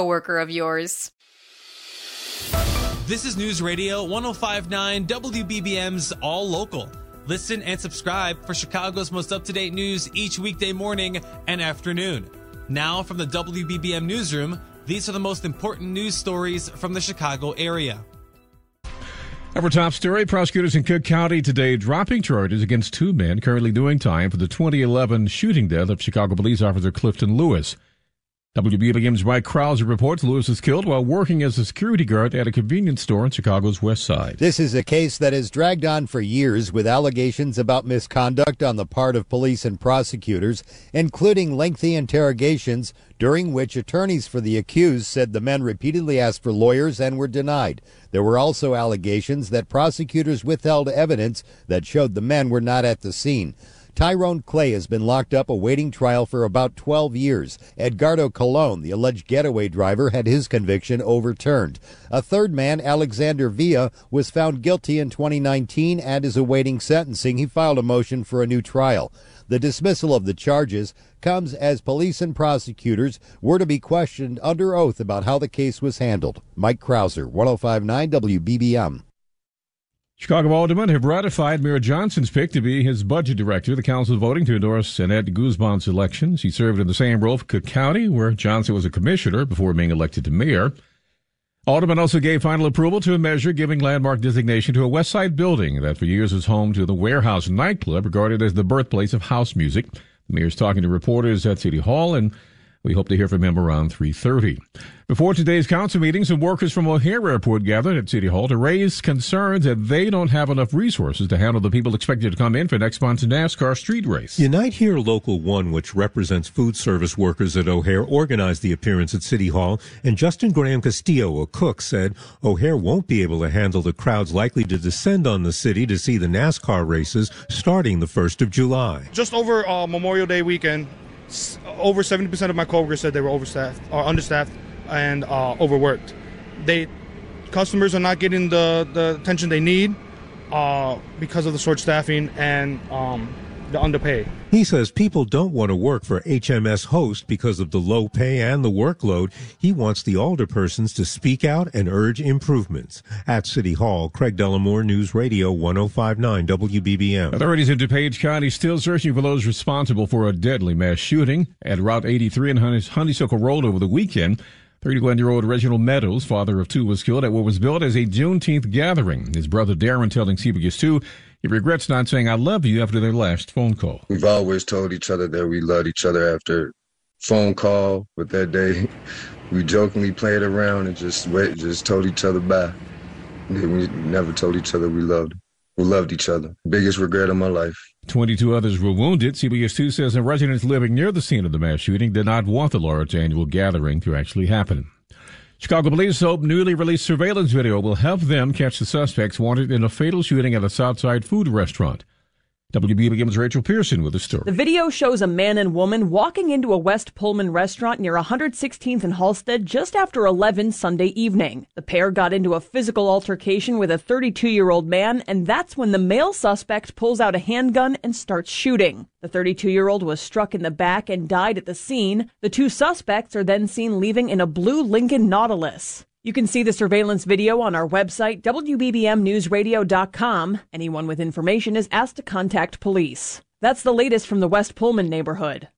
coworker of yours. This is News Radio 1059 WBBM's All Local. Listen and subscribe for Chicago's most up to date news each weekday morning and afternoon. Now, from the WBBM Newsroom, these are the most important news stories from the Chicago area. Our top story prosecutors in Cook County today dropping charges against two men currently doing time for the 2011 shooting death of Chicago police officer Clifton Lewis. WBBM's Mike Krauser reports Lewis was killed while working as a security guard at a convenience store in Chicago's west side. This is a case that has dragged on for years with allegations about misconduct on the part of police and prosecutors, including lengthy interrogations during which attorneys for the accused said the men repeatedly asked for lawyers and were denied. There were also allegations that prosecutors withheld evidence that showed the men were not at the scene. Tyrone Clay has been locked up awaiting trial for about 12 years. Edgardo Colon, the alleged getaway driver, had his conviction overturned. A third man, Alexander Villa, was found guilty in 2019 and is awaiting sentencing. He filed a motion for a new trial. The dismissal of the charges comes as police and prosecutors were to be questioned under oath about how the case was handled. Mike Krauser, 1059 WBBM. Chicago aldermen have ratified Mayor Johnson's pick to be his budget director. The council is voting to endorse Annette Guzman's election. She served in the same role for Cook County, where Johnson was a commissioner before being elected to mayor. Alderman also gave final approval to a measure giving landmark designation to a West Side building that for years was home to the Warehouse nightclub, regarded as the birthplace of house music. The mayor's talking to reporters at City Hall and we hope to hear from him around 3.30. Before today's council meeting, some workers from O'Hare Airport gathered at City Hall to raise concerns that they don't have enough resources to handle the people expected to come in for next month's NASCAR street race. Unite Here Local 1, which represents food service workers at O'Hare, organized the appearance at City Hall, and Justin Graham Castillo, a cook, said O'Hare won't be able to handle the crowds likely to descend on the city to see the NASCAR races starting the 1st of July. Just over uh, Memorial Day weekend, over 70% of my coworkers said they were overstaffed or understaffed and uh, overworked. They customers are not getting the, the attention they need uh, because of the short staffing and um, the underpay. He says people don't want to work for HMS Host because of the low pay and the workload. He wants the alderpersons to speak out and urge improvements. At City Hall, Craig Dellimore, News Radio 1059 WBBM. Authorities in DuPage County still searching for those responsible for a deadly mass shooting at Route 83 in Honeysuckle Road over the weekend. 31 year old Reginald Meadows, father of two, was killed at what was billed as a Juneteenth gathering. His brother Darren telling CBS 2 he regrets not saying I love you after their last phone call. We've always told each other that we loved each other after phone call, but that day we jokingly played around and just wait, just told each other bye. We never told each other we loved. We loved each other. Biggest regret of my life. 22 others were wounded. CBS 2 says the residents living near the scene of the mass shooting did not want the large annual gathering to actually happen. Chicago police hope newly released surveillance video will help them catch the suspects wanted in a fatal shooting at a Southside food restaurant. WBBM's Rachel Pearson with the story. The video shows a man and woman walking into a West Pullman restaurant near 116th and Halsted just after 11 Sunday evening. The pair got into a physical altercation with a 32 year old man, and that's when the male suspect pulls out a handgun and starts shooting. The 32 year old was struck in the back and died at the scene. The two suspects are then seen leaving in a blue Lincoln Nautilus. You can see the surveillance video on our website, WBBMNewsRadio.com. Anyone with information is asked to contact police. That's the latest from the West Pullman neighborhood.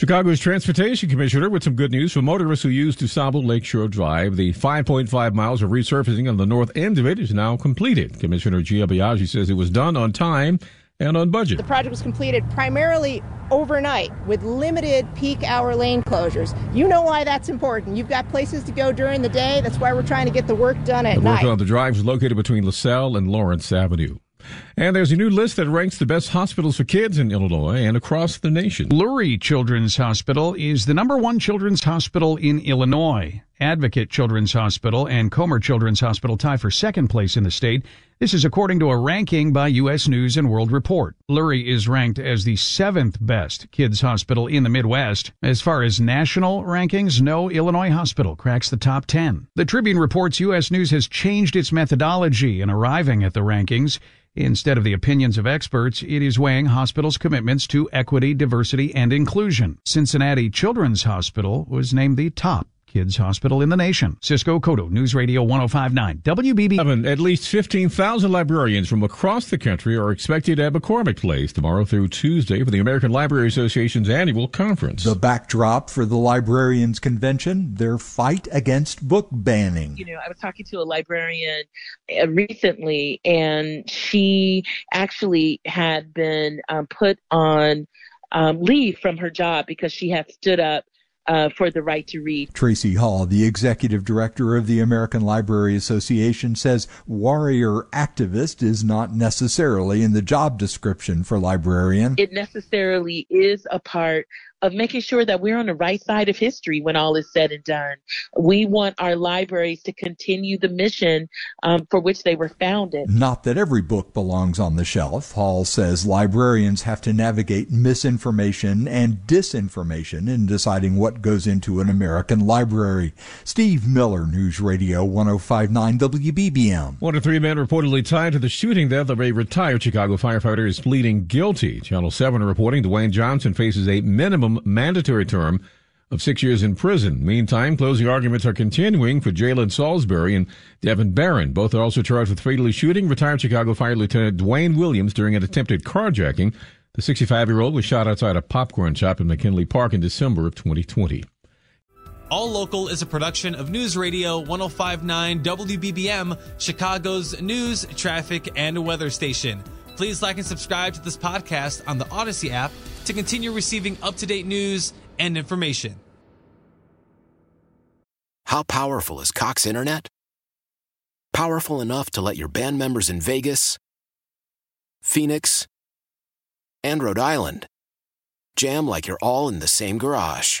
Chicago's Transportation Commissioner with some good news for motorists who use DuSable Lakeshore Drive. The 5.5 miles of resurfacing on the north end of it is now completed. Commissioner Gia Biaggi says it was done on time and on budget. The project was completed primarily overnight with limited peak hour lane closures. You know why that's important. You've got places to go during the day. That's why we're trying to get the work done at the night. Work on the drive is located between LaSalle and Lawrence Avenue. And there's a new list that ranks the best hospitals for kids in Illinois and across the nation. Lurie Children's Hospital is the number one children's hospital in Illinois. Advocate Children's Hospital and Comer Children's Hospital tie for second place in the state. This is according to a ranking by U.S. News and World Report. Lurie is ranked as the seventh best kids hospital in the Midwest. As far as national rankings, no Illinois hospital cracks the top 10. The Tribune reports U.S. News has changed its methodology in arriving at the rankings. Instead of the opinions of experts, it is weighing hospitals' commitments to equity, diversity, and inclusion. Cincinnati Children's Hospital was named the top Kids Hospital in the nation. Cisco Cotto, News Radio 1059, WBB. At least 15,000 librarians from across the country are expected at McCormick Place tomorrow through Tuesday for the American Library Association's annual conference. The backdrop for the Librarians Convention, their fight against book banning. You know, I was talking to a librarian uh, recently, and she actually had been um, put on um, leave from her job because she had stood up uh, for the right to read. Tracie Hall, the executive director of the American Library Association, says warrior activist is not necessarily in the job description for librarian. It necessarily is a part of making sure that we're on the right side of history when all is said and done. We want our libraries to continue the mission um, for which they were founded. Not that every book belongs on the shelf. Hall says librarians have to navigate misinformation and disinformation in deciding what goes into an American library. Steve Miller, News Radio 1059 WBBM. One of three men reportedly tied to the shooting death of a retired Chicago firefighter is pleading guilty. Channel 7 reporting Dwayne Johnson faces a minimum minimum mandatory term of six years in prison. Meantime, closing arguments are continuing for Jalen Salisbury and Devin Barron. Both are also charged with fatally shooting retired Chicago Fire Lieutenant Dwain Williams during an attempted carjacking. The 65 year old was shot outside a popcorn shop in McKinley Park in December of 2020. All Local is a production of News Radio 1059 WBBM, Chicago's news, traffic, and weather station. Please like and subscribe to this podcast on the Odyssey app to continue receiving up to date news and information. How powerful is Cox Internet? Powerful enough to let your band members in Vegas, Phoenix, and Rhode Island jam like you're all in the same garage.